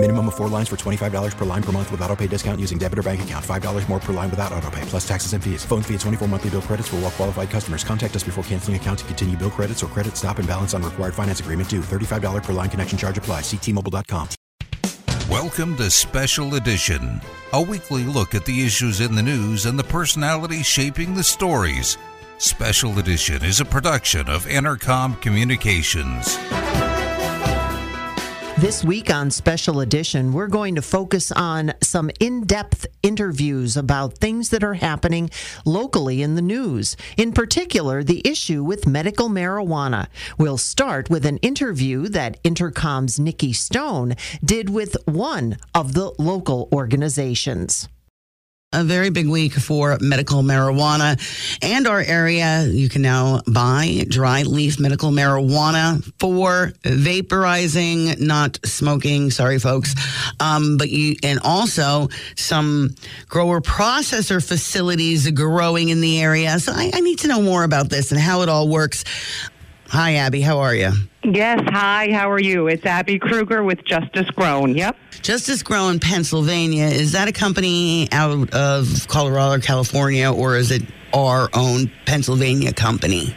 Minimum of four lines for $25 per line per month with auto pay discount using debit or bank account. $5 more per line without auto pay, plus taxes and fees. Phone fee at 24 monthly bill credits for all well qualified customers. Contact us before canceling account to continue bill credits or credit stop and balance on required finance agreement due. $35 per line connection charge apply. Ctmobile.com. Welcome to Special Edition, a weekly look at the issues in the news and the personalities shaping the stories. Special Edition is a production of Intercom Communications. This week on Special Edition, we're going to focus on some in depth interviews about things that are happening locally in the news. In particular, the issue with medical marijuana. We'll start with an interview that Intercom's Nikki Stone did with one of the local organizations a very big week for medical marijuana and our area. You can now buy dry leaf medical marijuana for vaporizing, not smoking. Sorry, folks. Um, but you, and also some grower processor facilities growing in the area. So I, I need to know more about this and how it all works. Hi, Abby. How are you? Yes, hi, how are you? It's Abby Kruger with Justice Grown. Yep. Justice Grown, Pennsylvania. Is that a company out of Colorado or California, or is it our own Pennsylvania company?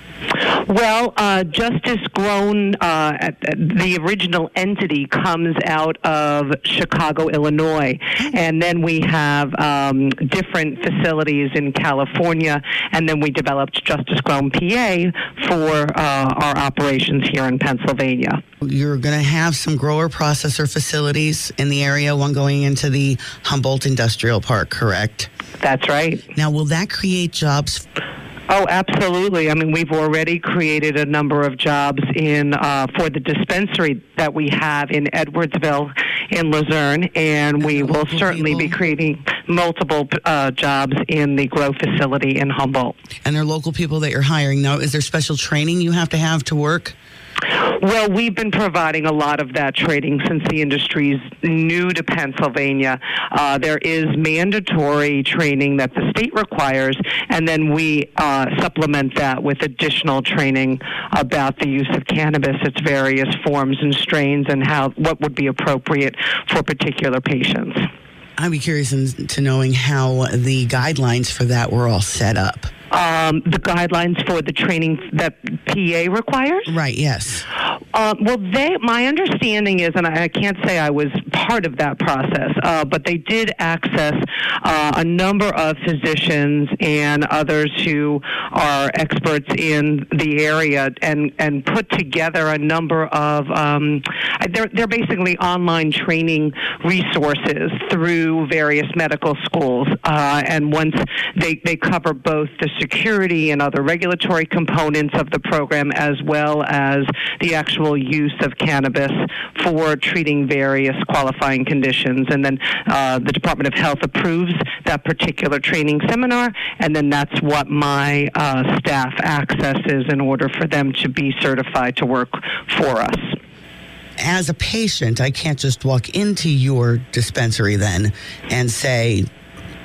Well, uh, Justice Grown, uh, the original entity comes out of Chicago, Illinois, and then we have um, different facilities in California, and then we developed Justice Grown PA for uh, our operations here in Pennsylvania. You're going to have some grower processor facilities in the area, one going into the Humboldt Industrial Park, correct? That's right. Now, will that create jobs? Oh, absolutely. I mean, we've already created a number of jobs in uh, for the dispensary that we have in Edwardsville, in Luzerne, and we will certainly be creating multiple uh, jobs in the grow facility in Humboldt. And they're local people that you're hiring. Now, is there special training you have to have to work? Well, we've been providing a lot of that training since the industry is new to Pennsylvania. Uh, there is mandatory training that the state requires, and then we uh, supplement that with additional training about the use of cannabis, its various forms and strains, and how what would be appropriate for particular patients. I'd be curious to knowing how the guidelines for that were all set up. Um, the guidelines for the training that PA requires? Right, yes. Uh, well, they, my understanding is, and I, I can't say I was part of that process, uh, but they did access uh, a number of physicians and others who are experts in the area and, and put together a number of, um, they're, they're basically online training resources through various medical schools. Uh, and once they, they cover both the security and other regulatory components of the program as well as the actual use of cannabis for treating various qualifying conditions. And then uh, the Department of Health approves that particular training seminar, and then that's what my uh, staff accesses in order for them to be certified to work for us as a patient, I can't just walk into your dispensary then and say,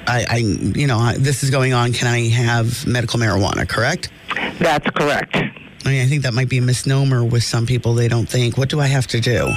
I, I, you know, this is going on. Can I have medical marijuana? Correct. That's correct. I mean, I think that might be a misnomer with some people. They don't think, what do I have to do?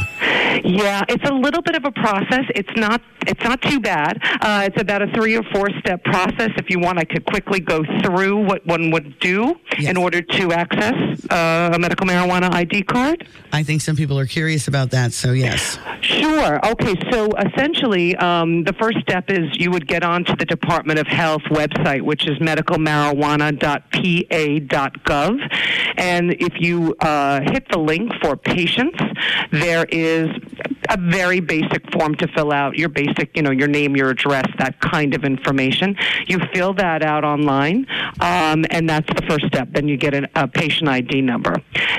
Yeah, it's a little bit of a process. It's not it's not too bad. Uh, it's about a three or four step process. If you want, I could quickly go through what one would do yes. in order to access uh, a medical marijuana ID card. I think some people are curious about that. So yes. Sure. Okay. So essentially, um, the first step is you would get onto the Department of Health website, which is medicalmarijuana.pa.gov, and if you uh, hit the link for patients, there is a very basic form to fill out. Your basic, you know, your name, your address, that kind of information. You fill that out online, um, and that's the first step. Then you get an, a patient ID number.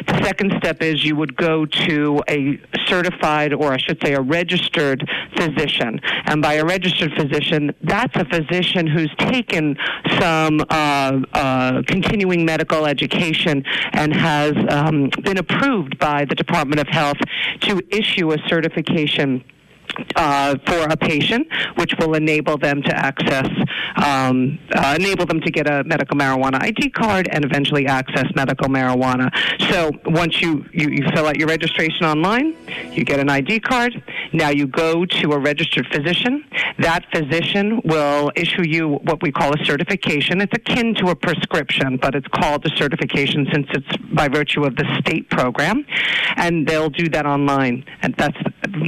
The second step is you would go to a certified, or I should say, a registered physician. And by a registered physician, that's a physician who's taken some uh, uh, continuing medical education and has um, been approved by the Department of Health to issue a certification uh, for a patient, which will enable them to access, um, uh, enable them to get a medical marijuana ID card and eventually access medical marijuana. So once you, you, you fill out your registration online, you get an ID card. Now you go to a registered physician. That physician will issue you what we call a certification. It's akin to a prescription, but it's called a certification since it's by virtue of the state program. And they'll do that online. And that's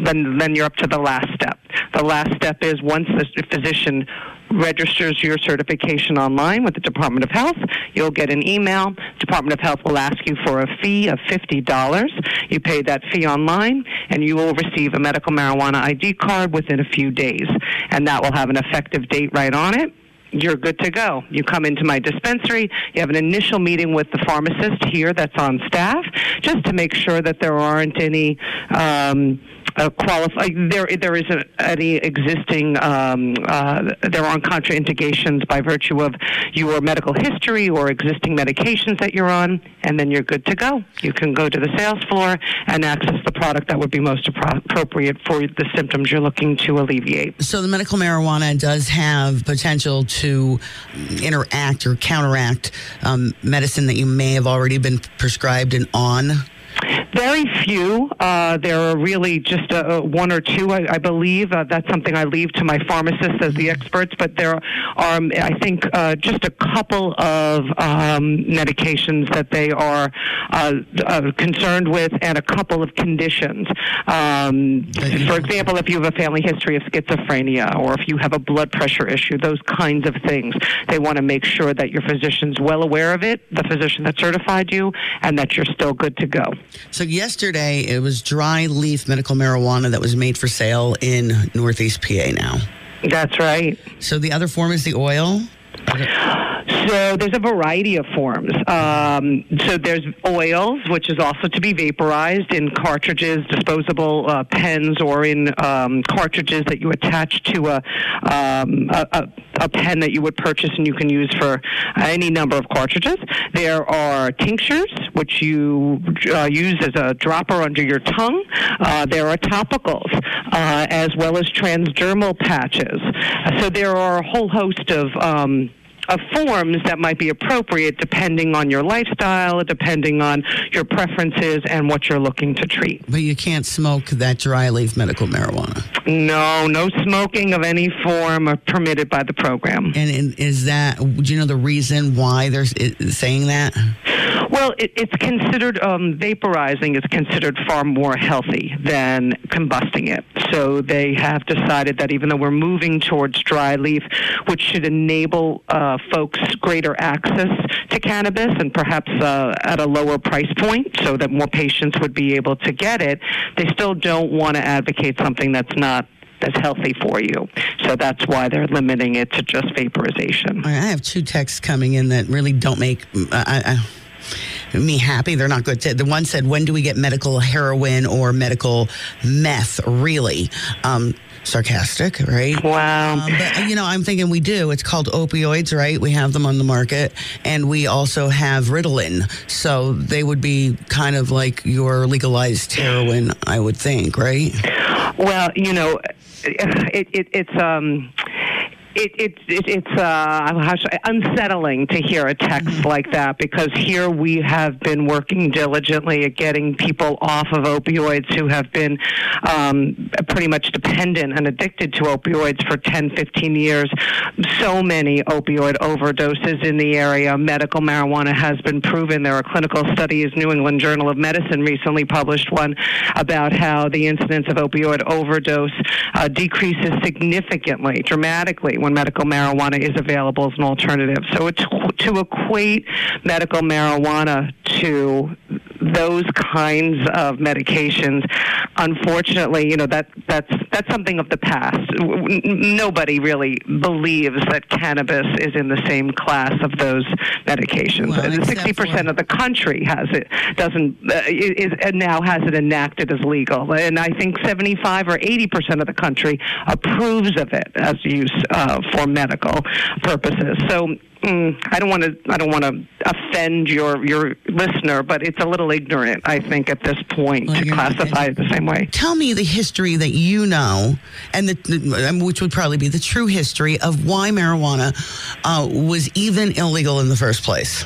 then, then you're up to the last step. The last step is once the physician registers your certification online with the Department of Health. You'll get an email. Department of Health will ask you for a fee of $50. You pay that fee online, and you will receive a medical marijuana ID card within a few days. And that will have an effective date right on it you're good to go. You come into my dispensary, you have an initial meeting with the pharmacist here that's on staff, just to make sure that there aren't any. Um, uh, qualify. There, there isn't any existing. Um, uh, there aren't contraindications by virtue of your medical history or existing medications that you're on, and then you're good to go. You can go to the sales floor and access the product that would be most appropriate for the symptoms you're looking to alleviate. So the medical marijuana does have potential to interact or counteract um, medicine that you may have already been prescribed and on. Very few. Uh, there are really just uh, one or two, I, I believe. Uh, that's something I leave to my pharmacists as the experts. But there are, um, I think, uh, just a couple of um, medications that they are uh, uh, concerned with, and a couple of conditions. Um, for example, if you have a family history of schizophrenia, or if you have a blood pressure issue, those kinds of things, they want to make sure that your physician's well aware of it, the physician that certified you, and that you're still good to go. So yesterday it was dry leaf medical marijuana that was made for sale in Northeast PA now. That's right. So the other form is the oil? So there's a variety of forms. Um, so there's oils, which is also to be vaporized in cartridges, disposable uh, pens, or in um, cartridges that you attach to a, um, a, a, a, pen that you would purchase and you can use for any number of cartridges. There are tinctures, which you uh, use as a dropper under your tongue. Uh, there are topicals, uh, as well as transdermal patches. So there are a whole host of um, of forms that might be appropriate depending on your lifestyle, depending on your preferences and what you're looking to treat. But you can't smoke that dry leaf medical marijuana. No, no smoking of any form are permitted by the program. And, and is that, do you know the reason why they're saying that? Well, it, it's considered um, vaporizing is considered far more healthy than combusting it. So they have decided that even though we're moving towards dry leaf, which should enable uh, folks greater access to cannabis and perhaps uh, at a lower price point, so that more patients would be able to get it, they still don't want to advocate something that's not that's healthy for you. So that's why they're limiting it to just vaporization. I have two texts coming in that really don't make. I, I me happy. They're not good. The one said, "When do we get medical heroin or medical meth?" Really. Um, sarcastic, right? Wow. Um, but you know, I'm thinking we do. It's called opioids, right? We have them on the market, and we also have Ritalin. So they would be kind of like your legalized heroin, I would think, right? Well, you know, it, it, it's um it, it, it, it's uh, how should I, unsettling to hear a text mm-hmm. like that because here we have been working diligently at getting people off of opioids who have been um, pretty much dependent and addicted to opioids for 10, 15 years. So many opioid overdoses in the area. Medical marijuana has been proven. There are clinical studies. New England Journal of Medicine recently published one about how the incidence of opioid overdose uh, decreases significantly, dramatically when medical marijuana is available as an alternative. So to equate medical marijuana to those kinds of medications, unfortunately, you know that that's that's something of the past. Nobody really believes that cannabis is in the same class of those medications. Sixty well, percent of the country has it. Doesn't uh, is now has it enacted as legal, and I think seventy-five or eighty percent of the country approves of it as use uh, for medical purposes. So mm, I don't want to I don't want to offend your your listener, but it's a little ignorant, I think, at this point Well, to classify it the same way. Tell me the history that you know, and the, um, which would probably be the true history of why marijuana uh, was even illegal in the first place.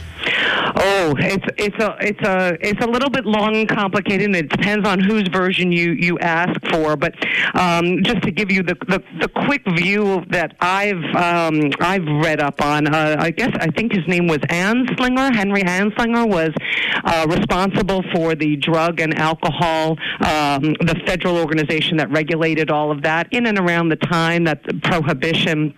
Oh, it's it's a it's a it's a little bit long and complicated. And it depends on whose version you you ask for. But um, just to give you the, the the quick view that I've um, I've read up on, uh, I guess I think his name was Anslinger. Henry Anslinger was uh, responsible for the drug and alcohol, um, the federal organization that regulated all of that in and around the time that prohibition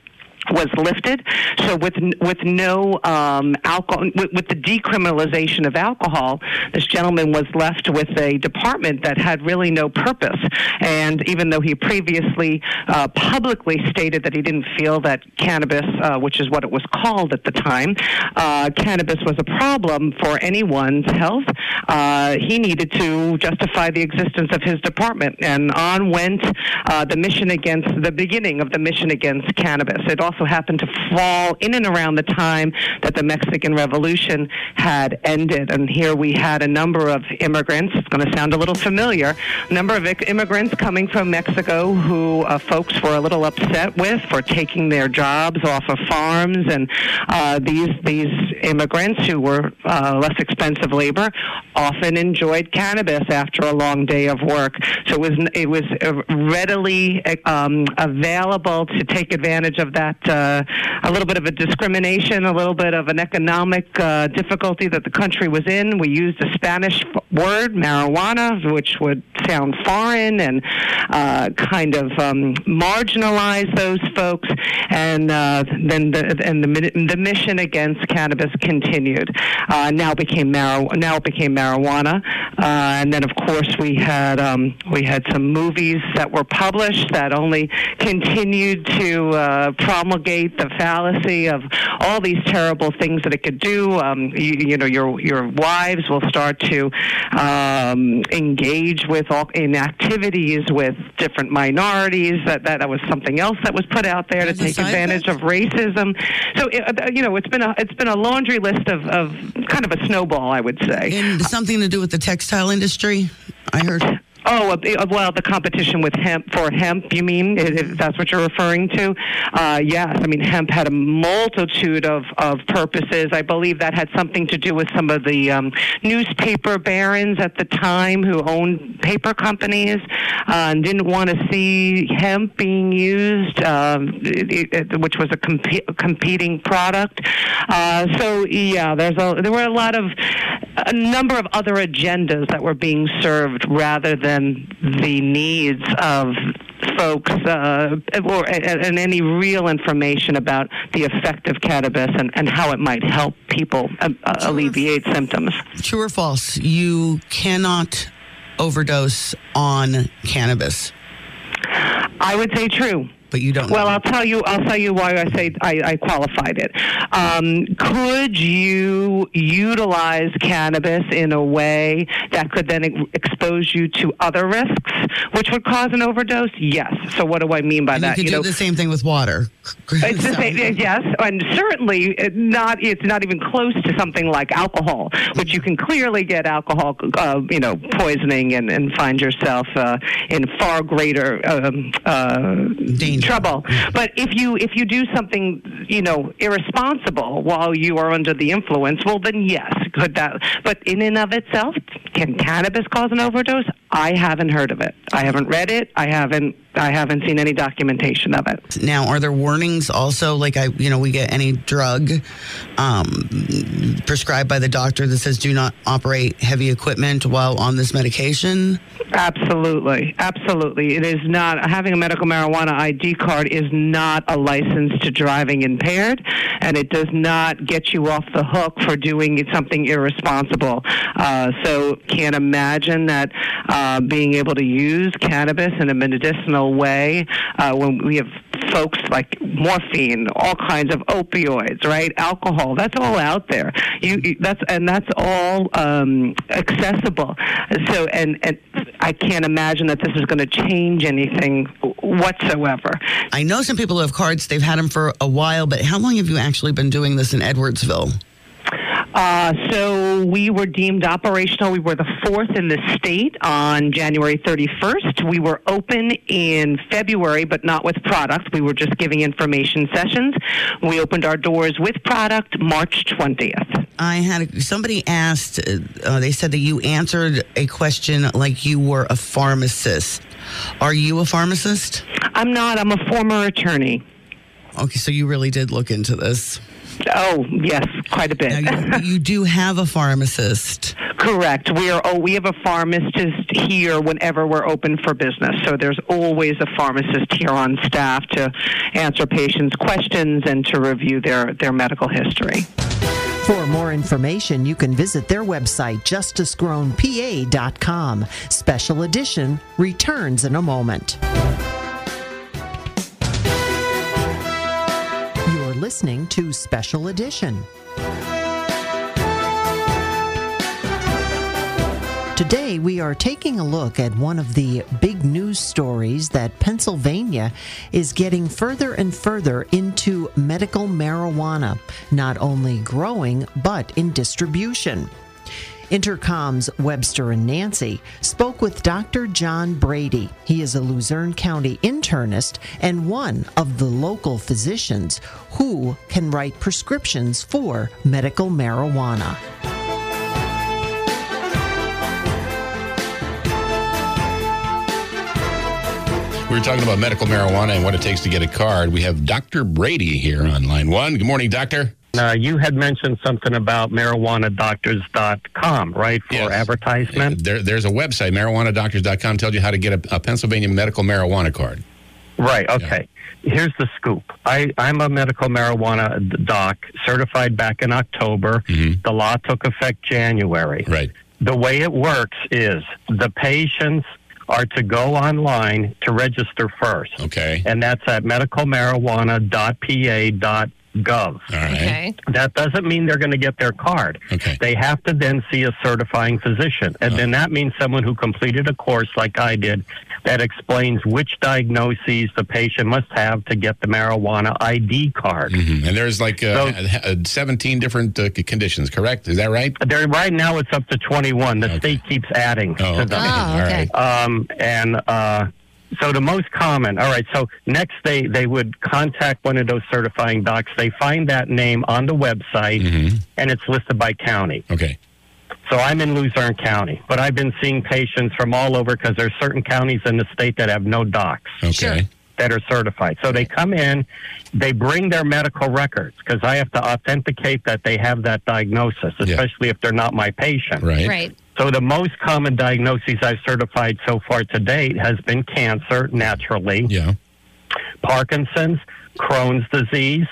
was lifted. So with with no um, alcohol, with, with the decriminalization of alcohol, this gentleman was left with a department that had really no purpose. And even though he previously uh, publicly stated that he didn't feel that cannabis, uh, which is what it was called at the time, uh, cannabis was a problem for anyone's health, uh, he needed to justify the existence of his department. And on went uh, the mission against the beginning of the mission against cannabis. It also happened to fall in and around the time that the Mexican Revolution had ended. And here we had a number of immigrants. It's going to sound a little familiar. A number of immigrants coming from Mexico who uh, folks were a little upset with for taking their jobs off of farms. And uh, these these immigrants who were uh, less expensive labor often enjoyed cannabis after a long day of work. So it was it was uh, readily um, available to take advantage of that. Uh, a little bit of a discrimination, a little bit of an economic uh, difficulty that the country was in. We used a Spanish word, marijuana, which would sound foreign and uh, kind of um, marginalize those folks. And uh, then the and the, the mission against cannabis continued. Uh, now became mar- now it became marijuana, uh, and then of course we had um, we had some movies that were published that only continued to uh, promulgate the fallacy of all these terrible things that it could do. Um, you, you know, your your wives will start to um, engage with all in activities with different minorities. That, that that was something else that was put out there to take advantage effect? of racism. So it, uh, you know, it's been a it's been a laundry list of, of kind of a snowball, I would say. And something to do with the textile industry, I heard. Oh, uh, well, the competition with hemp for hemp, you mean? If that's what you're referring to? Uh, yes. I mean, hemp had a multitude of, of purposes. I believe that had something to do with some of the um, newspaper barons at the time who owned paper companies uh, and didn't want to see hemp being used, um, it, it, which was a comp- competing product. Uh, so, yeah, there's a, there were a lot of a number of other agendas that were being served rather than the needs of folks uh, or and any real information about the effect of cannabis and, and how it might help people uh, uh, alleviate symptoms. True or false? You cannot overdose on cannabis, I would say true. But you don't. Well, know. I'll tell you. I'll tell you why I say I, I qualified it. Um, could you utilize cannabis in a way that could then ex- expose you to other risks, which would cause an overdose? Yes. So, what do I mean by And that? you could do know, the same thing with water. It's the same, yes, and certainly not. It's not even close to something like alcohol, which you can clearly get alcohol, uh, you know, poisoning and, and find yourself uh, in far greater um, uh, Danger. Trouble. But if you if you do something, you know, irresponsible while you are under the influence, well, then yes, could that? But in and of itself, can cannabis cause an overdose? I haven't heard of it. I haven't read it. I haven't. I haven't seen any documentation of it. Now, are there warnings also? Like I, you know, we get any drug um, prescribed by the doctor that says do not operate heavy equipment while on this medication. Absolutely, absolutely. It is not having a medical marijuana ID card is not a license to driving impaired, and it does not get you off the hook for doing something irresponsible. Uh, so, can't imagine that uh, being able to use cannabis in a medicinal way uh, when we have folks like morphine, all kinds of opioids, right? Alcohol. That's all out there. You, you that's and that's all um, accessible. So and and I can't imagine that this is going to change anything whatsoever. I know some people who have cards, they've had them for a while, but how long have you actually been doing this in Edwardsville? Uh, so we were deemed operational. We were the fourth in the state on January 31st. We were open in February, but not with product. We were just giving information sessions. We opened our doors with product March 20th. I had somebody asked, uh, they said that you answered a question like you were a pharmacist. Are you a pharmacist? I'm not. I'm a former attorney. Okay, so you really did look into this. Oh yes, quite a bit. Now, you, you do have a pharmacist. Correct. We are. Oh, we have a pharmacist here whenever we're open for business. So there's always a pharmacist here on staff to answer patients' questions and to review their their medical history. For more information, you can visit their website, justicegrownpa.com. Special edition returns in a moment. Listening to Special Edition. Today, we are taking a look at one of the big news stories that Pennsylvania is getting further and further into medical marijuana, not only growing, but in distribution. Intercom's Webster and Nancy spoke with Dr. John Brady. He is a Luzerne County internist and one of the local physicians who can write prescriptions for medical marijuana. We were talking about medical marijuana and what it takes to get a card. We have Dr. Brady here on line one. Good morning, doctor. Uh, you had mentioned something about marijuanadoctors.com, right, for Yes. advertisement? There, there's a website, marijuanadoctors.com, tells you how to get a, a Pennsylvania medical marijuana card. Right, okay. Here's the scoop. I, I'm a medical marijuana doc, certified back in October. The law took effect January. Mm-hmm. Right. The way it works is the patients are to go online to register first. Okay. And that's at medicalmarijuana.pa.gov. All right. Okay. That doesn't mean they're going to get their card. Okay. They have to then see a certifying physician. And then that means someone who completed a course like I did that explains which diagnoses the patient must have to get the marijuana ID card. Mhm. And there's like uh, So- uh, 17 different uh, conditions, correct? Is that right? There, right now, it's up to 21. The Okay. state keeps adding Oh, to okay. them. Oh, okay. Um, and uh, so the most common, all right, so next they, they would contact one of those certifying docs. They find that name on the website Mhm. and it's listed by county. Okay. So I'm in Luzerne County, but I've been seeing patients from all over because there's certain counties in the state that have no docs Okay. Sure. That are certified. So they come in, they bring their medical records because I have to authenticate that they have that diagnosis, Yeah. especially if they're not my patient. Right. Right. So the most common diagnoses I've certified so far to date has been cancer, naturally, Yeah. Parkinson's, Crohn's disease,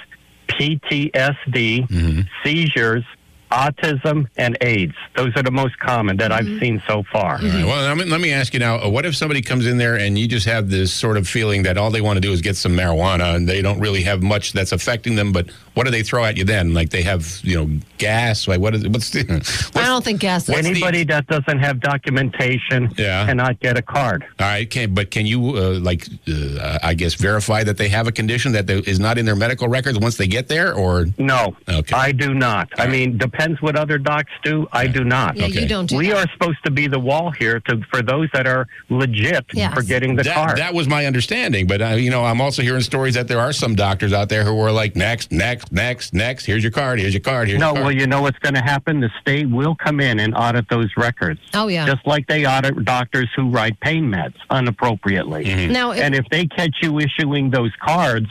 PTSD, Mm-hmm. seizures, autism, and AIDS. Those are the most common that I've seen so far. All right. Well, let me, let me ask you now uh, what if somebody comes in there and you just have this sort of feeling that all they want to do is get some marijuana and they don't really have much that's affecting them, but what do they throw at you then? Like they have, you know, gas? Like what is what's the. What's, I don't think gas. What's the- Anybody that doesn't have documentation Yeah. cannot get a card. all right. Can, but can you, uh, like, uh, I guess, verify that they have a condition that they- is not in their medical records once they get there? Or. No, Okay. I do not. I mean, depends what other docs do. I do not. Yeah, Okay. you don't do we that. are supposed to be the wall here to for those that are legit Yes. for getting the that, card. that was my understanding, but uh, you know, I'm also hearing stories that there are some doctors out there who are like, next, next, next, next. Here's your card. Here's your card. Here's no, your card. well, you know what's going to happen? The state will come in and audit those records. Oh, yeah. Just like they audit doctors who write pain meds unappropriately. Mm-hmm. Now, if, And if they catch you issuing those cards,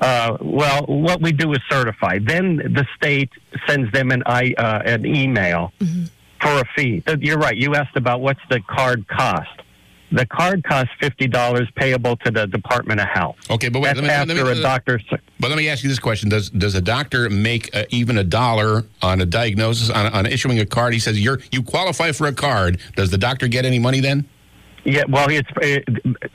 uh, well, what we do is certify. Then the state sends them an I uh, an email Mm-hmm. for a fee. Uh, You're right. You asked about what's the card cost. The card costs fifty dollars, payable to the Department of Health. Okay, but wait, That's let me, let after me, a doctor. But let me ask you this question: Does does a doctor make uh, even a dollar on a diagnosis on, on issuing a card? He says you're you qualify for a card. Does the doctor get any money then? Yeah, well, it's it,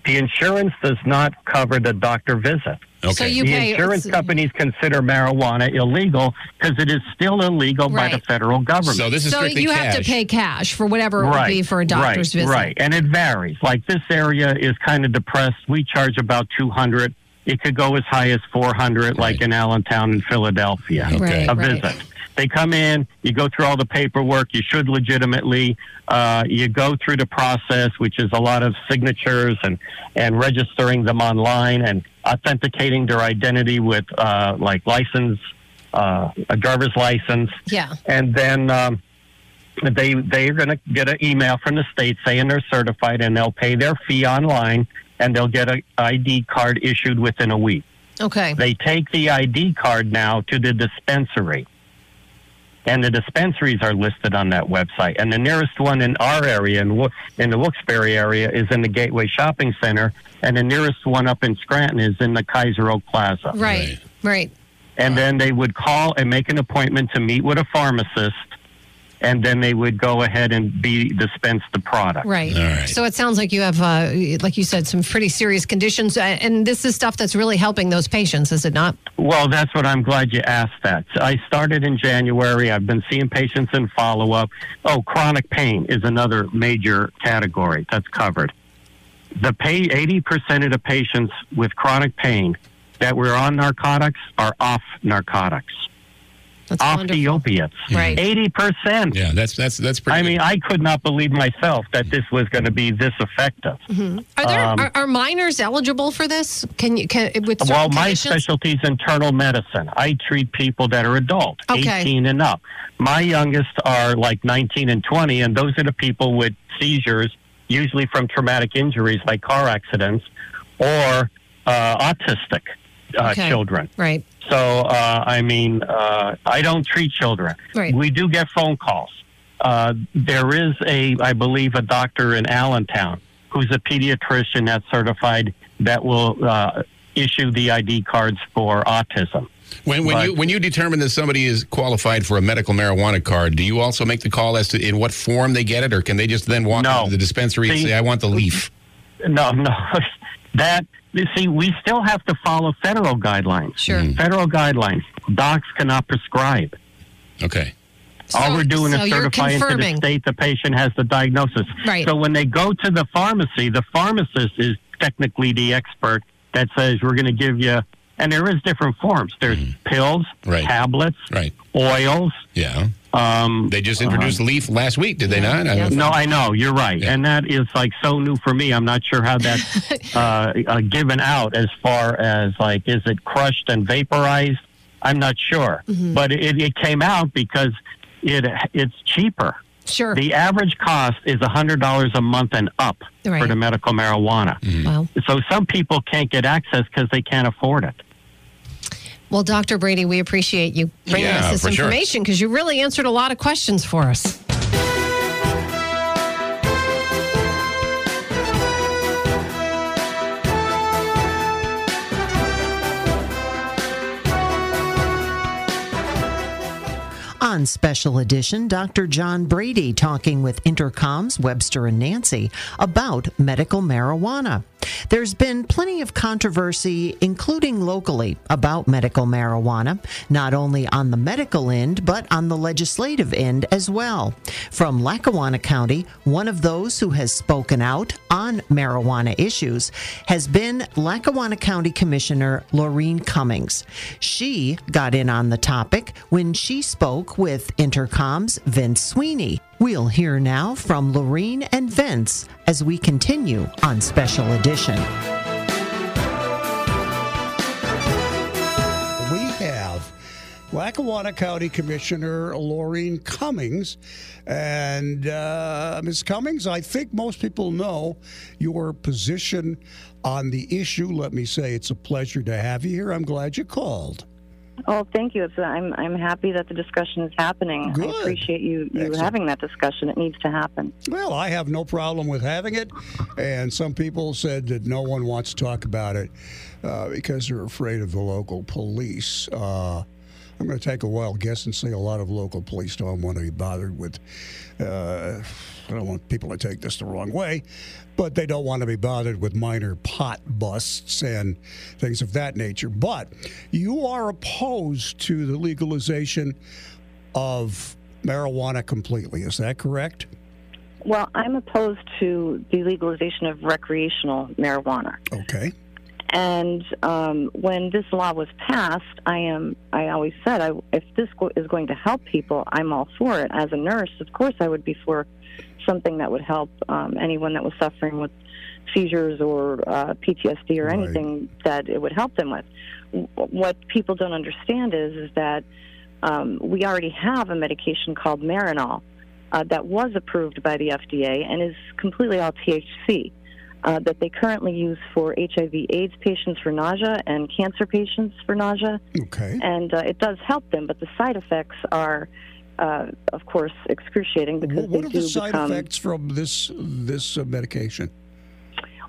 the insurance does not cover the doctor visit. The insurance companies consider marijuana illegal because it is still illegal by the federal government. So this is so strictly you have to pay cash for whatever it would be for a doctor's right, visit. Right, and it varies. Like this area is kind of depressed. We charge about two hundred. It could go as high as four hundred, like in Allentown and Philadelphia. Okay. a Right, right. visit. They come in, you go through all the paperwork. You should legitimately. Uh, you go through the process, which is a lot of signatures and and registering them online and authenticating their identity with uh, like license, uh, a driver's license Yeah. and then um, they they're going to get an email from the state saying they're certified, and they'll pay their fee online, and they'll get a ID card issued within a week. Okay. They take the ID card now to the dispensary, and the dispensaries are listed on that website. And the nearest one in our area, in, in the Wilkes-Barre area, is in the Gateway Shopping Center, and the nearest one up in Scranton is in the Keyser Oak Plaza Right. Right. and then they would call and make an appointment to meet with a pharmacist and then they would go ahead and be dispensed the product. Right. So it sounds like you have, uh, like you said, some pretty serious conditions, and this is stuff that's really helping those patients, is it not? well that's what i'm glad you asked that. I started in january. I've been seeing patients in follow-up. Oh chronic pain is another major category that's covered. The pay 80% of the patients with chronic pain that were on narcotics are off narcotics off the opiates Right. 80% Yeah, that's that's that's pretty. I mean, I could not believe myself that this was going to be this effective. Are there Um, are, are minors eligible for this? Can you can with certain Well, my conditions? specialty is internal medicine. I treat people that are adult, Okay. 18 and up. My youngest are like 19 and 20, and those are the people with seizures, usually from traumatic injuries like car accidents or uh, autistic uh, Okay. children. Right. So, uh, I mean, uh, I don't treat children. Right. We do get phone calls. Uh, there is a, I believe, a doctor in Allentown who's a pediatrician that's certified that will uh, issue the ID cards for autism. When when But- you when you determine that somebody is qualified for a medical marijuana card, do you also make the call as to in what form they get it, or can they just then walk No. into the dispensary and say, "I want the leaf"? No, no. That you see, we still have to follow federal guidelines. Sure. Mm-hmm. Federal guidelines. Docs cannot prescribe. Okay. All we're doing so is certifying to the state the patient has the diagnosis. Right. So when they go to the pharmacy, the pharmacist is technically the expert that says we're going to give you, and there is different forms. There's pills, Mm-hmm. Right. tablets, Right. oils. Yeah. Um, They just introduced leaf last week, did they not? I don't no, I know you're right, Yeah. and that is like so new for me. I'm not sure how that's uh, uh, given out as far as like is it crushed and vaporized? I'm not sure, but it, it came out because it it's cheaper. Sure. The average cost is hundred dollars a month and up Right. for the medical marijuana. Wow. So some people can't get access because they can't afford it. Well, Dr. Brady, we appreciate you bringing Yeah, us this information because you really answered a lot of questions for us. On Special Edition, Dr. John Brady talking with Intercom's Webster and Nancy about medical marijuana. There's been plenty of controversy, including locally, about medical marijuana, not only on the medical end, but on the legislative end as well. From Lackawanna County, one of those who has spoken out on marijuana issues has been Lackawanna County Commissioner Laureen Cummings. She got in on the topic when she spoke with Intercom's Vince Sweeney. We'll hear now from Laureen and Vince as we continue on Special Edition. We have Lackawanna County Commissioner Laureen Cummings. And uh, Ms. Cummings, I think most people know your position on the issue. Let me say it's a pleasure to have you here. I'm glad you called. Oh, thank you. It's, I'm I'm happy that the discussion is happening. Good. I appreciate you you Excellent. having that discussion. It needs to happen. Well, I have no problem with having it. And some people said that no one wants to talk about it uh, because they're afraid of the local police. Uh, I'm going to take a wild guess and say a lot of local police don't want to be bothered with. Uh, I don't want people to take this the wrong way, but they don't want to be bothered with minor pot busts and things of that nature. But you are opposed to the legalization of marijuana completely. Is that correct? Well, I'm opposed to the legalization of recreational marijuana. Okay. And um, when this law was passed, I am. I always said, I, if this is going to help people, I'm all for it. As a nurse, of course, I would be for something that would help um, anyone that was suffering with seizures or uh, PTSD or Right. anything that it would help them with. What people don't understand is is that um, we already have a medication called Marinol uh, that was approved by the FDA and is completely all THC. Uh, that they currently use for HIV/AIDS patients for nausea and cancer patients for nausea, Okay. and uh, it does help them. But the side effects are, uh, of course, excruciating because What, are the side become. effects from this this uh, medication?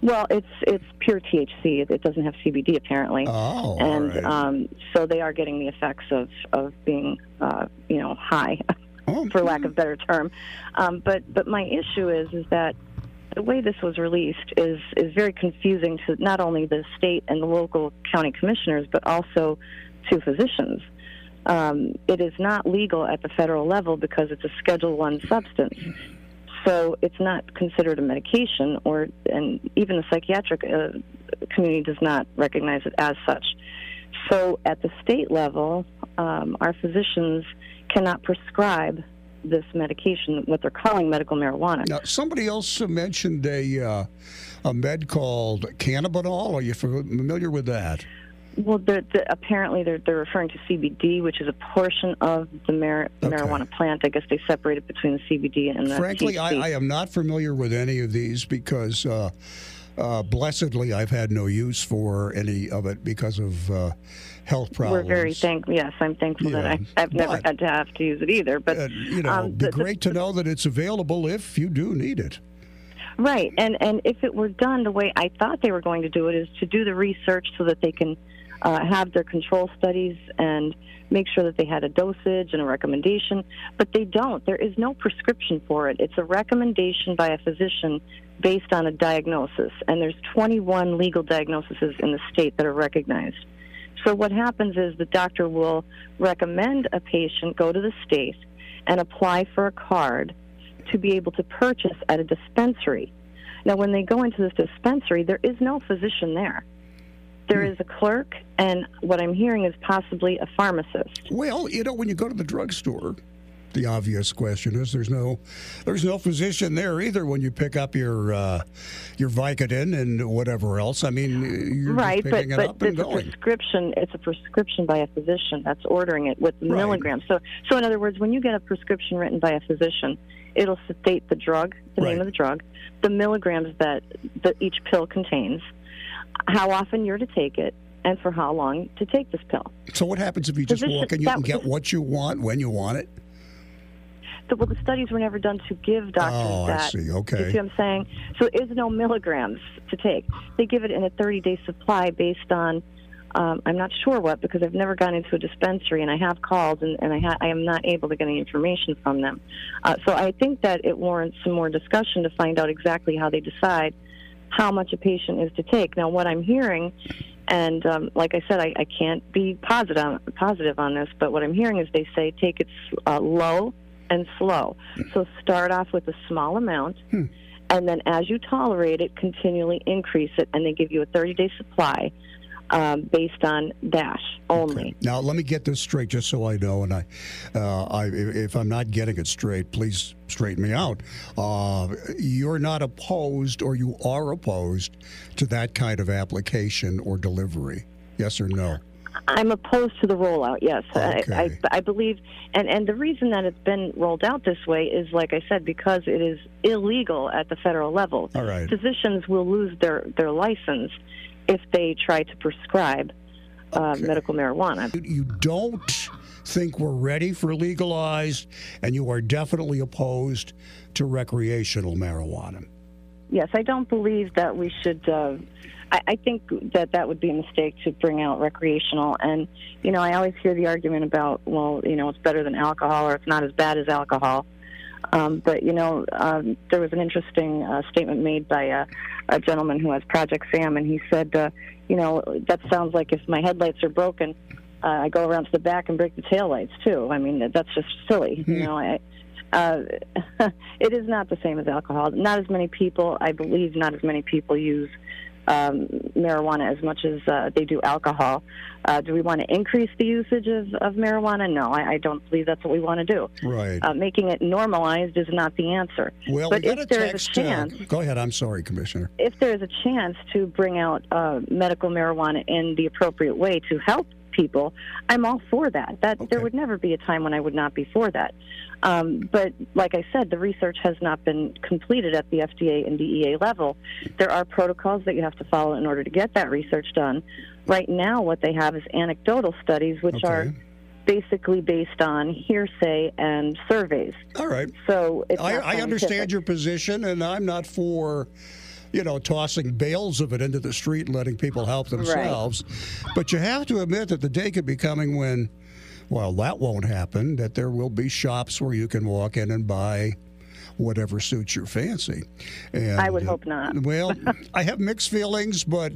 Well, it's it's pure THC. It, it doesn't have CBD apparently, Oh, and right. um, so they are getting the effects of of being, uh, you know, high, Oh, for lack of a better term. Um, but but my issue is is that the way this was released is is very confusing to not only the state and the local county commissioners, but also to physicians. Um, it is not legal at the federal level because it's a Schedule One substance. So it's not considered a medication, or and even the psychiatric uh, community does not recognize it as such. So at the state level, um, our physicians cannot prescribe this medication, what they're calling medical marijuana. Now, somebody else mentioned a uh, a med called cannabinol. Are you familiar with that? Well, they're, apparently they're, they're referring to CBD, which is a portion of the mar- marijuana plant. I guess they separate it between the CBD and the Frankly. I, I am not familiar with any of these because, uh, uh, blessedly, I've had no use for any of it because of uh, health problems. We're very thankful. Yes, I'm thankful that Yeah, I, I've never but- had to have to use it either. But Uh, you know, um, be the- the- great to know that it's available if you do need it. Right, and and if it were done the way I thought they were going to do it, is to do the research so that they can uh, have their control studies and make sure that they had a dosage and a recommendation. But they don't. There is no prescription for it. It's a recommendation by a physician based on a diagnosis, and there's 21 legal diagnoses in the state that are recognized. So what happens is the doctor will recommend a patient go to the state and apply for a card to be able to purchase at a dispensary. Now, when they go into this dispensary, there is no physician there. There hmm. is a clerk, and what I'm hearing is possibly a pharmacist. Well, you know, when you go to the drugstore, the obvious question is there's no there's no physician there either when you pick up your uh, your Vicodin and whatever else. I mean, you're right, just but it but up and it's a prescription. It's a prescription by a physician that's ordering it with milligrams. So, so in other words, when you get a prescription written by a physician, it'll state the drug, the name of the drug, the milligrams that that each pill contains, how often you're to take it, and for how long to take this pill. So what happens if you just Physician- walk in you and get what you want when you want it? The, well, the studies were never done to give doctors Oh, I see. Do You Okay. see what I'm saying? So there is no milligrams to take. They give it in a 30 day supply based on, um, I'm not sure what, because I've never gone into a dispensary and I have called and, and I, ha- I am not able to get any information from them. Uh, so I think that it warrants some more discussion to find out exactly how they decide how much a patient is to take. Now, what I'm hearing, and um, like I said, I, I can't be positive positive on this, but what I'm hearing is they say take it uh, low and slow. So start off with a small amount, and then as you tolerate it, continually increase it, and they give you a 30 day supply um, based on that only. Now let me get this straight, just so I know, and I, uh, I if I'm not getting it straight, please straighten me out. Uh, you're not opposed, or you are opposed to that kind of application or delivery? Yes or no? I'm opposed to the rollout. Yes, I, I, I believe, and and the reason that it's been rolled out this way is, like I said, because it is illegal at the federal level. All right. Physicians will lose their their license if they try to prescribe uh, medical marijuana. You don't think we're ready for legalized, and you are definitely opposed to recreational marijuana. Yes, I don't believe that we should uh, I, I think that that would be a mistake to bring out recreational. And you know, I always hear the argument about, well, you know, it's better than alcohol or it's not as bad as alcohol. Um, but you know, um, there was an interesting uh, statement made by a, a gentleman who has Project SAM, and he said, uh, you know, that sounds like if my headlights are broken, uh, I go around to the back and break the taillights too. I mean, that's just silly. You know, I, uh, it is not the same as alcohol. Not as many people, I believe, not as many people use um, marijuana as much as uh, they do alcohol. Uh, do we want to increase the usage of, of marijuana? No, I, I don't believe that's what we want to do. Right. Uh, making it normalized is not the answer. Well, but we if a there is text. a uh, chance, go ahead. I'm sorry, Commissioner. if there is a chance to bring out uh, medical marijuana in the appropriate way to help people, I'm all for that. That there would never be a time when I would not be for that. Um, but like I said, the research has not been completed at the FDA and DEA level. There are protocols that you have to follow in order to get that research done. Right now, what they have is anecdotal studies, which are basically based on hearsay and surveys. All right. So it's I, I understand your position, and I'm not for, you know, tossing bales of it into the street and letting people help themselves. Right. But you have to admit that the day could be coming when, well, that won't happen. That there will be shops where you can walk in and buy whatever suits your fancy. And, I would uh, hope not. Well, I have mixed feelings, but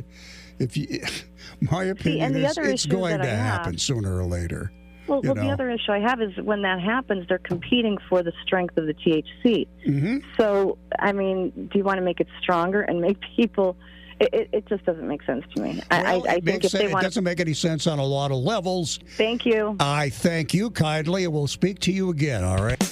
if you, my opinion the is it's going to have- happen sooner or later. Well, well the other issue I have is when that happens, they're competing for the strength of the THC. Mm-hmm. So, I mean, do you want to make it stronger and make people? It, it, it just doesn't make sense to me. I, Well, I, I it, think if sen- they it doesn't make any sense on a lot of levels. thank you. I thank you kindly, and we'll speak to you again, all right?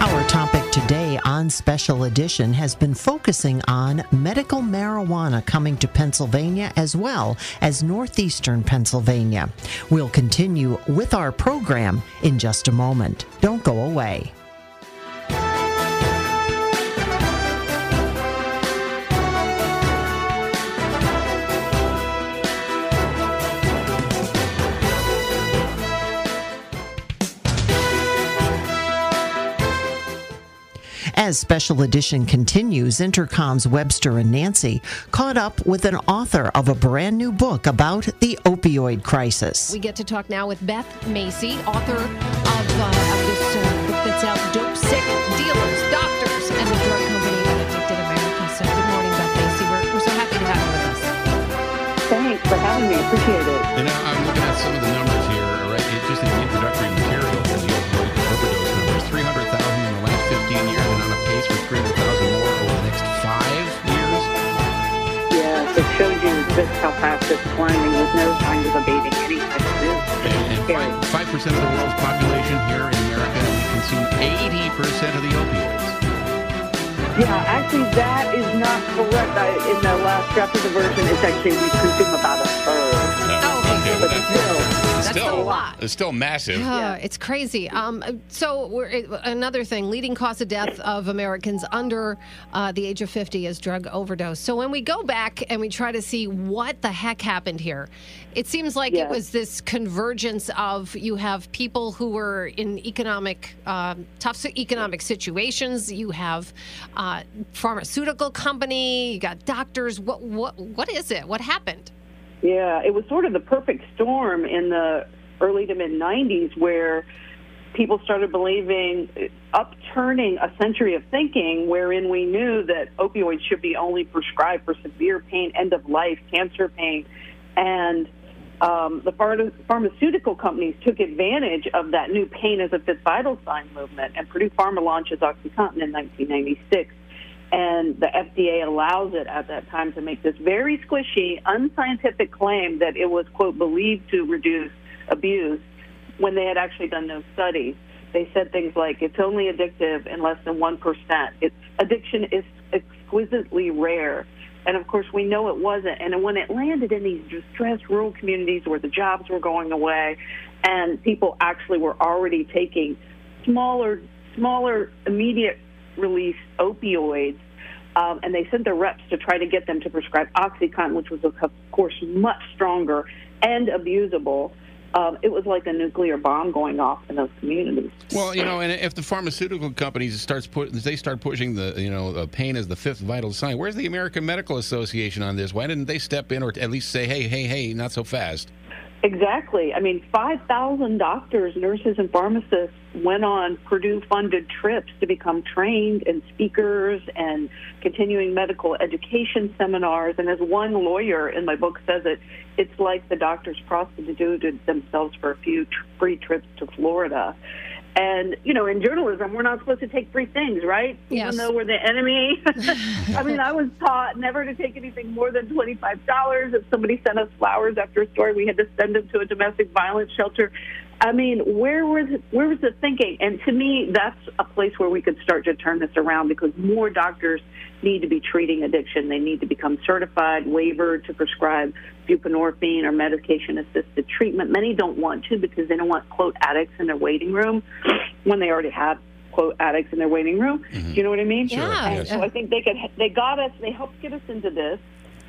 Our topic today on Special Edition has been focusing on medical marijuana coming to Pennsylvania as well as northeastern Pennsylvania. We'll continue with our program in just a moment. Don't go away. As Special Edition continues, Intercom's Webster and Nancy caught up with an author of a brand new book about the opioid crisis. We get to talk now with Beth Macy, author of, uh, of this uh, book that's out, Dopesick Dealers, Doctors, and the Drug Company That Addicted America. So good morning, Beth Macy. We're, we're so happy to have you with us. Thanks for having me. Appreciate it. You know, I'm looking at some of the numbers here, right? It, just in the introductory just how fast it's climbing with no signs of abating. And, and five, 5% of the world's population here in America, we consume 80% of the opioids. Yeah, actually, that is not correct. I, in the last draft of the version, it's actually we consume about a That's still, a lot. It's still massive. Yeah, it's crazy. Um, so we're, another thing, leading cause of death of Americans under uh, the age of 50 is drug overdose. So when we go back and we try to see what the heck happened here, it seems like it was this convergence of you have people who were in economic um, tough economic situations. You have uh, pharmaceutical company. You got doctors. What what what is it? What happened? Yeah, it was sort of the perfect storm in the early to mid 90s where people started believing, upturning a century of thinking wherein we knew that opioids should be only prescribed for severe pain, end of life, cancer pain. And um, the phar- pharmaceutical companies took advantage of that new pain as a fifth vital sign movement, and Purdue Pharma launches OxyContin in 1996 and the FDA allows it at that time to make this very squishy, unscientific claim that it was, quote, believed to reduce abuse when they had actually done no studies. They said things like, it's only addictive in less than 1%. It's, addiction is exquisitely rare. And of course, we know it wasn't. And when it landed in these distressed rural communities where the jobs were going away and people actually were already taking smaller, smaller, immediate release opioids, um, and they sent their reps to try to get them to prescribe OxyContin, which was, of course, much stronger and abusable. um, it was like a nuclear bomb going off in those communities. Well, you know, and if the pharmaceutical companies starts put, they start pushing the, you know, pain as the fifth vital sign. Where's the American Medical Association on this? Why didn't they step in or at least say, hey, hey, hey, not so fast? Exactly. I mean, 5,000 doctors, nurses, and pharmacists went on Purdue funded trips to become trained and speakers and continuing medical education seminars. And as one lawyer in my book says it, it's like the doctors prostituted themselves for a few tr- free trips to Florida. And, you know, in journalism, we're not supposed to take free things, right? Yes. Even though we're the enemy. I mean, I was taught never to take anything more than $25. If somebody sent us flowers after a story, we had to send them to a domestic violence shelter. I mean, where was where was the thinking? And to me, that's a place where we could start to turn this around because more doctors need to be treating addiction. They need to become certified, waivered to prescribe buprenorphine or medication-assisted treatment. Many don't want to because they don't want quote addicts in their waiting room when they already have quote addicts in their waiting room. Do you know what I mean? Sure, Yeah. And yes. so I think they could they got us. They helped get us into this.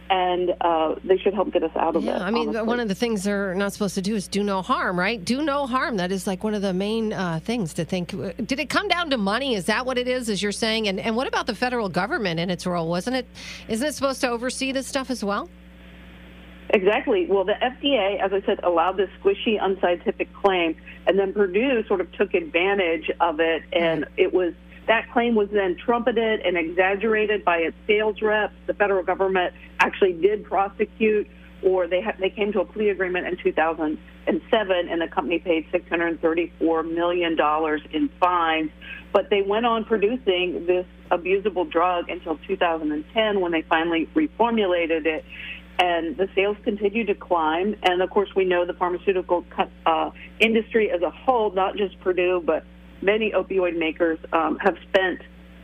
And uh, they should help get us out of it. Yeah, I mean, honestly. one of the things they're not supposed to do is do no harm, right? Do no harm. That is like one of the main uh, things to think. Did it come down to money? Is that what it is, as you're saying? And and what about the federal government and its role? Wasn't it? Isn't it supposed to oversee this stuff as well? Exactly. Well, the FDA, as I said, allowed this squishy, unscientific claim, and then Purdue sort of took advantage of it, and it was that claim was then trumpeted and exaggerated by its sales reps. The federal government actually did prosecute, or they ha- they came to a plea agreement in 2007, and the company paid 634 million dollars in fines. But they went on producing this abusable drug until 2010, when they finally reformulated it and the sales continue to climb. And of course, we know the pharmaceutical uh, industry as a whole, not just Purdue, but many opioid makers um, have spent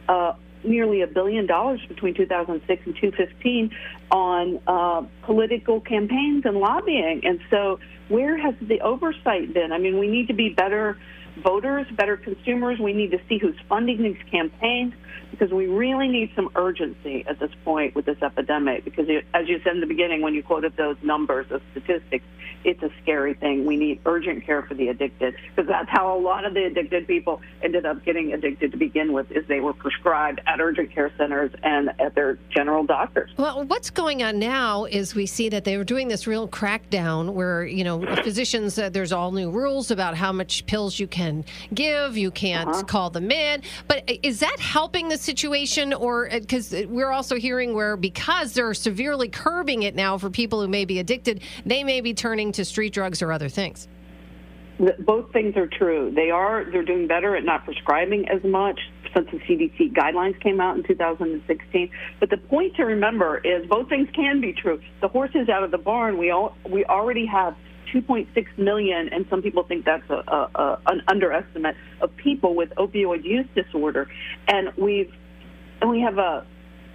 uh, nearly a billion dollars between 2006 and 2015 on uh, political campaigns and lobbying. And so, where has the oversight been? I mean, we need to be better voters, better consumers. We need to see who's funding these campaigns because we really need some urgency at this point with this epidemic. Because, as you said in the beginning, when you quoted those numbers, those statistics, it's a scary thing. We need urgent care for the addicted because that's how a lot of the addicted people ended up getting addicted to begin with, is they were prescribed at urgent care centers and at their general doctors. Well, what's going on now is we see that they were doing this real crackdown where, you know, physicians, uh, there's all new rules about how much pills you can give. You can't Uh-huh. call them in. But uh, is that helping the situation? Or because we're also hearing where because they're severely curbing it now for people who may be addicted, they may be turning to street drugs or other things. Both things are true. They are they're doing better at not prescribing as much since the CDC guidelines came out in 2016. But the point to remember is both things can be true. The horse is out of the barn. We all we already have 2.6 million, and some people think that's a, a, a an underestimate of people with opioid use disorder, and we've and we have a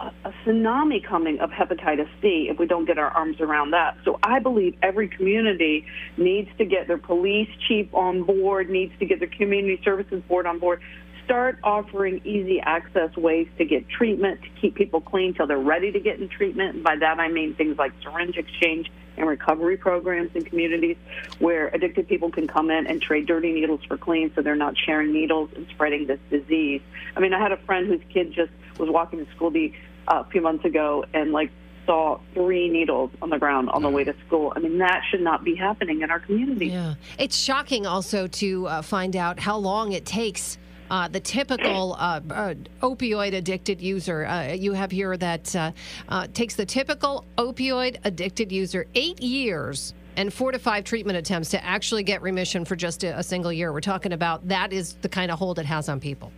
a a tsunami coming of hepatitis C if we don't get our arms around that. So I believe every community needs to get their police chief on board, needs to get their community services board on board. Start offering easy access ways to get treatment, to keep people clean till they're ready to get in treatment. And by that I mean things like syringe exchange and recovery programs in communities where addicted people can come in and trade dirty needles for clean so they're not sharing needles and spreading this disease. I mean, I had a friend whose kid just was walking to school the, uh, a few months ago and like saw three needles on the ground on the way to school. I mean, that should not be happening in our community. Yeah. It's shocking also to uh, find out how long it takes. Uh, the typical uh, uh, opioid addicted user, uh, you have here that uh, takes the typical opioid addicted user eight years and four to five treatment attempts to actually get remission for just a, a single year. We're talking about that is the kind of hold it has on people.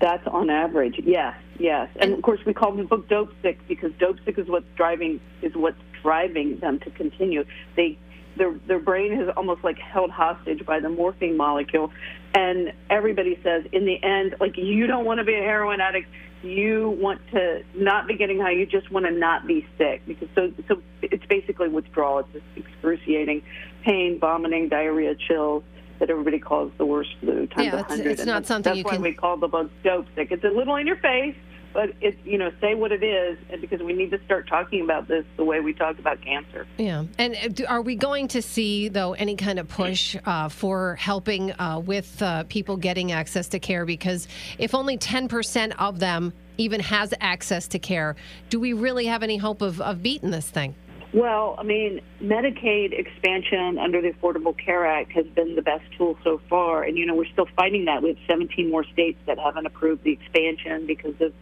That's on average. Yes, yes. And of course, we call the book dope sick because dope sick is what's driving is what's driving them to continue. They their their brain is almost like held hostage by the morphine molecule, and everybody says in the end, like you don't want to be a heroin addict. You want to not be getting high. You just want to not be sick because so so it's basically withdrawal. It's excruciating pain, vomiting, diarrhea, chills that everybody calls the worst flu times Yeah, a it's- hundred. it's not something that's you why can- we call the book dope sick. It's a little in your face, but it's you know say what it is, and because we need to start talking about this the way we talk about cancer. Yeah, and uh, are we going to see though any kind of push uh, for helping uh, with uh, people getting access to care? Because if only ten percent of them even has access to care, do we really have any hope of, of beating this thing? Well, I mean, Medicaid expansion under the Affordable Care Act has been the best tool so far, and you know we're still fighting that. We have 17 more states that haven't approved the expansion because of,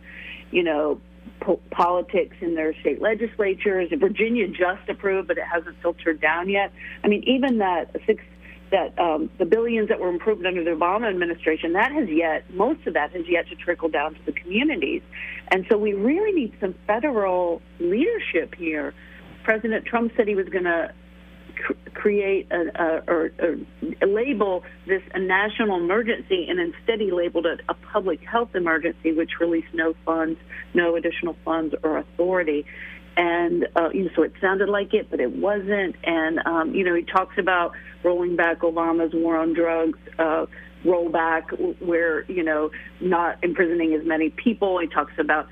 you know, po- politics in their state legislatures. Virginia just approved, but it hasn't filtered down yet. I mean, even that six that um, the billions that were improved under the Obama administration, that has yet, most of that has yet to trickle down to the communities. And so we really need some federal leadership here. President Trump said he was going to create a, a, or, or label this a national emergency, and instead he labeled it a public health emergency, which released no funds, no additional funds or authority and uh, you know, so it sounded like it, but it wasn't. And um, you know, he talks about rolling back Obama's war on drugs uh, rollback, where you know, not imprisoning as many people. He talks about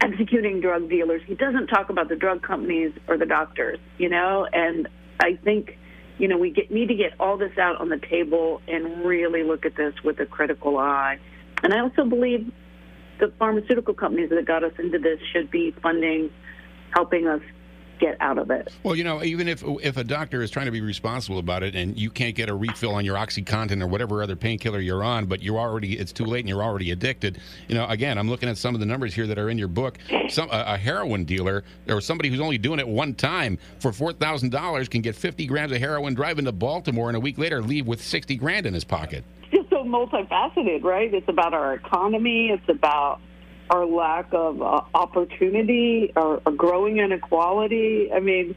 executing drug dealers. He doesn't talk about the drug companies or the doctors. You know, and I think. You know, we get, need to get all this out on the table and really look at this with a critical eye. And I also believe the pharmaceutical companies that got us into this should be funding, helping us get out of it. Well, you know, even if if a doctor is trying to be responsible about it, and you can't get a refill on your OxyContin or whatever other painkiller you're on, but you're already it's too late and you're already addicted. You know, again, I'm looking at some of the numbers here that are in your book. Some a, a heroin dealer or somebody who's only doing it one time for four thousand dollars can get 50 grams of heroin, drive into Baltimore, and a week later leave with 60 grand in his pocket. It's just so multifaceted, right? It's about our economy. It's about our lack of uh, opportunity, our, our growing inequality. I mean,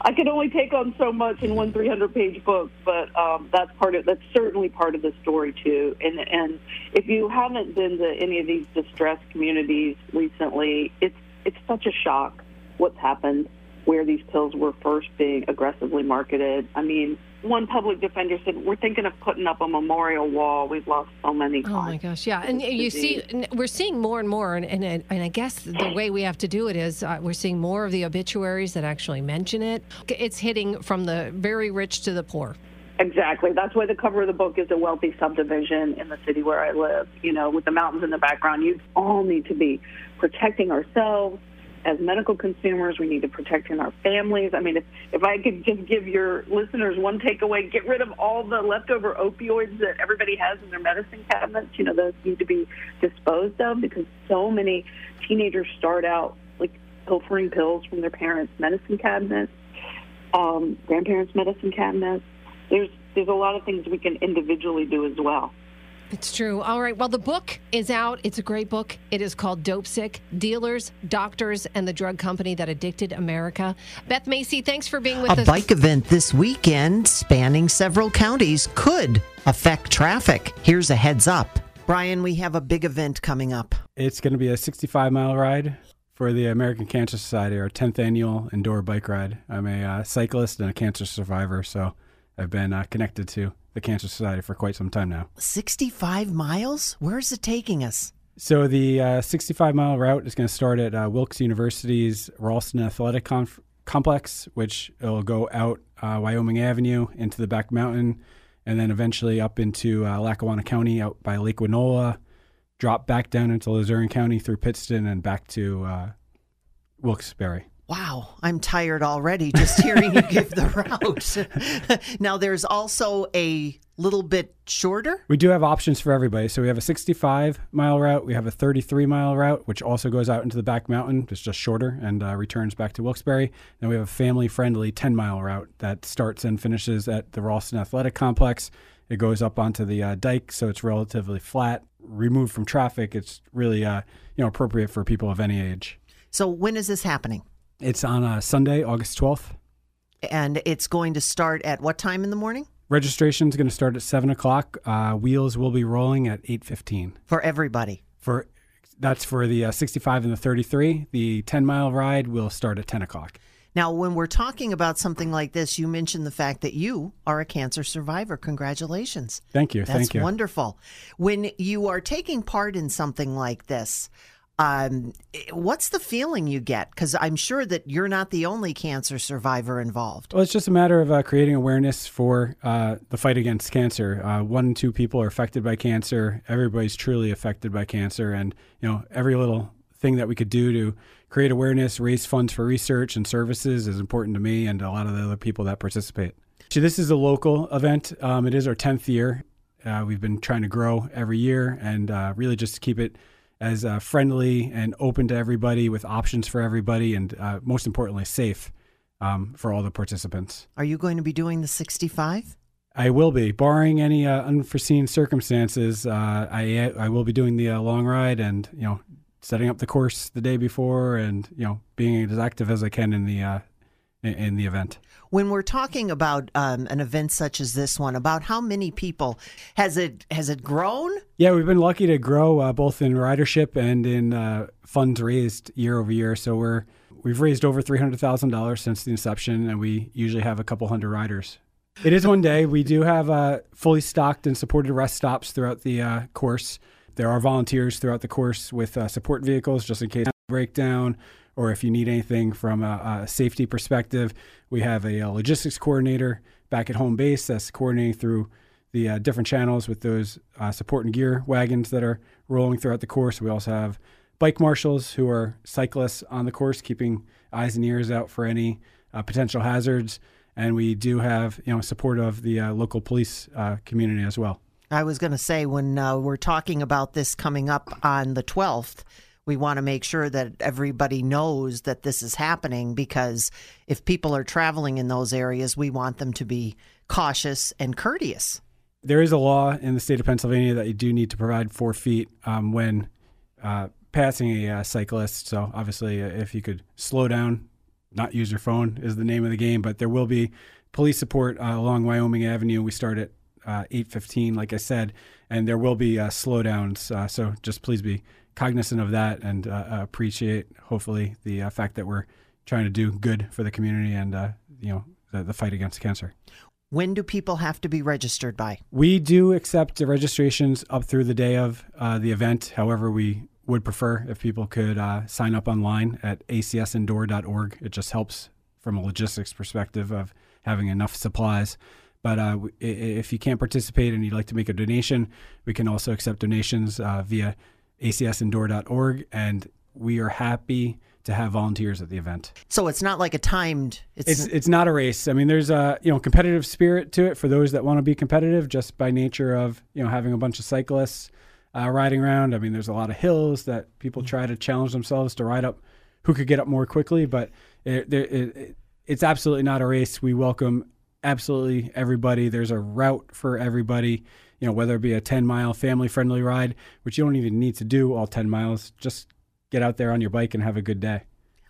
I can only take on so much in one 300-page book, but um, that's part of that's certainly part of the story too. And and if you haven't been to any of these distressed communities recently, it's it's such a shock what's happened where these pills were first being aggressively marketed. I mean, one public defender said, "We're thinking of putting up a memorial wall. We've lost so many." Oh my gosh, yeah, and you see, we're seeing more and more, and and, and I guess the way we have to do it is uh, we're seeing more of the obituaries that actually mention it. It's hitting from the very rich to the poor. Exactly. That's why the cover of the book is a wealthy subdivision in the city where I live. You know, with the mountains in the background, you all need to be protecting ourselves as medical consumers. We need to protect in our families. I mean, if, if I could just give your listeners one takeaway, get rid of all the leftover opioids that everybody has in their medicine cabinets. You know, those need to be disposed of because so many teenagers start out like pilfering pills from their parents' medicine cabinets, um, grandparents' medicine cabinets. There's there's a lot of things we can individually do as well. It's true. All right. Well, the book is out. It's a great book. It is called Dopesick Dealers, Doctors, and the Drug Company That Addicted America. Beth Macy, thanks for being with A us. A bike event this weekend spanning several counties could affect traffic. Here's a heads up. Brian, we have a big event coming up. It's going to be a 65 mile ride for the American Cancer Society, our 10th annual ENDURE bike ride. I'm a uh, cyclist and a cancer survivor, so I've been uh, connected to the Cancer Society for quite some time now. 65 miles? Where's it taking us? So the uh, 65 mile route is going to start at uh, Wilkes University's Ralston Athletic Conf- Complex, which will go out uh, Wyoming Avenue into the back mountain, and then eventually up into uh, Lackawanna County out by Lake Winola, drop back down into Luzerne County through Pittston and back to uh, Wilkes-Barre. Wow, I'm tired already just hearing you give the route. now, there's also a little bit shorter. We do have options for everybody. So we have a 65 mile route, we have a 33 mile route, which also goes out into the back mountain. It's just shorter and uh, returns back to Wilkes-Barre. Then we have a family friendly 10 mile route that starts and finishes at the Ralston Athletic Complex. It goes up onto the uh, dike, so it's relatively flat, removed from traffic. It's really uh, you know appropriate for people of any age. So, when is this happening? It's on uh, Sunday, August 12th. And it's going to start at what time in the morning? Registration is going to start at seven o'clock. Uh, wheels will be rolling at eight fifteen. For everybody. For that's for the uh, 65 and the 33. The 10 mile ride will start at 10 o'clock. Now, when we're talking about something like this, you mentioned the fact that you are a cancer survivor. Congratulations. Thank you. That's Thank you. wonderful. When you are taking part in something like this, um, what's the feeling you get? Because I'm sure that you're not the only cancer survivor involved. Well, it's just a matter of uh, creating awareness for uh, the fight against cancer. Uh, one in two people are affected by cancer. Everybody's truly affected by cancer, and you know every little thing that we could do to create awareness, raise funds for research and services is important to me and a lot of the other people that participate. So this is a local event. Um, it is our 10th year. Uh, we've been trying to grow every year and uh, really just to keep it as uh, friendly and open to everybody with options for everybody and uh, most importantly, safe um, for all the participants. Are you going to be doing the 65? I will be, barring any uh, unforeseen circumstances. Uh, I I will be doing the long ride and you know setting up the course the day before and you know being as active as I can in the uh, in the event. When we're talking about um, an event such as this one, about how many people has it has it grown? Yeah, we've been lucky to grow uh, both in ridership and in uh, funds raised year over year. So we're we've raised over three hundred thousand dollars since the inception, and we usually have a couple hundred riders. It is one day. We do have uh, fully stocked and supported rest stops throughout the uh, course. There are volunteers throughout the course with uh, support vehicles just in case breakdown or if you need anything from a, a safety perspective. We have a, a, logistics coordinator back at home base that's coordinating through the uh, different channels with those uh, support and gear wagons that are rolling throughout the course. We also have bike marshals who are cyclists on the course, keeping eyes and ears out for any uh, potential hazards. And we do have, you know, support of the uh, local police uh, community as well. I was going to say when uh, we're talking about this coming up on the 12th, we want to make sure that everybody knows that this is happening because if people are traveling in those areas, we want them to be cautious and courteous. There is a law in the state of Pennsylvania that you do need to provide four feet um, when uh, passing a uh, cyclist. So, obviously, uh, if you could slow down, not use your phone is the name of the game, but there will be police support uh, along Wyoming Avenue. We start at uh, 8:15, like I said, and there will be uh, slowdowns. Uh, so just please be cognizant of that and uh, appreciate, hopefully, the uh, fact that we're trying to do good for the community and uh, you know the, the, fight against cancer. When do people have to be registered by? We do accept the registrations up through the day of the event. However, we would prefer if people could sign up online at acsendure.org. It just helps from a logistics perspective of having enough supplies. But uh, if you can't participate and you'd like to make a donation, we can also accept donations uh, via acsendure.org. And we are happy to have volunteers at the event. So it's not like a timed. It's it's, it's not a race. I mean, there's a you know competitive spirit to it for those that want to be competitive, just by nature of you know having a bunch of cyclists uh, riding around. I mean, there's a lot of hills that people try to challenge themselves to ride up. Who could get up more quickly? But it, it, it, it's absolutely not a race. We welcome absolutely everybody. There's a route for everybody. You know, whether it be a 10 mile family friendly ride, which you don't even need to do all 10 miles, just get out there on your bike and have a good day.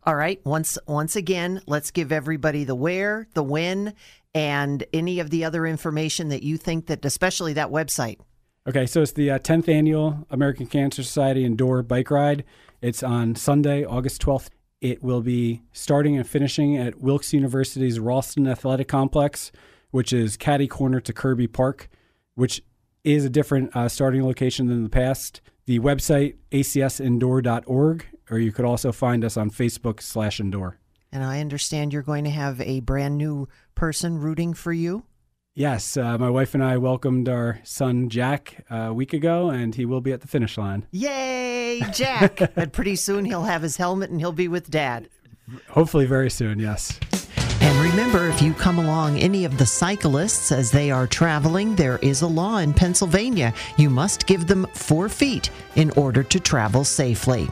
All right. Once once again, let's give everybody the where, the when, and any of the other information that you think that, especially that website. Okay, so it's the uh, 10th annual American Cancer Society ENDURE Bike Ride. It's on Sunday, August 12th it will be starting and finishing at Wilkes University's Ralston Athletic Complex, which is caddy corner to Kirby Park, which is a different uh, starting location than the past. The website acsendure.org, or you could also find us on Facebook slash ENDURE. And I understand you're going to have a brand new person rooting for you. Yes, uh, my wife and I welcomed our son Jack uh, a week ago, and he will be at the finish line. Yay, Jack! and pretty soon he'll have his helmet and he'll be with Dad. Hopefully, very soon, yes. Remember, if you come along any of the cyclists as they are traveling, there is a law in Pennsylvania. You must give them four feet in order to travel safely.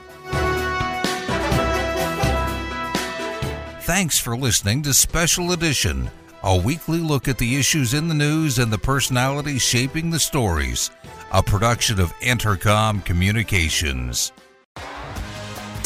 Thanks for listening to Special Edition a weekly look at the issues in the news and the personalities shaping the stories, a production of Intercom Communications.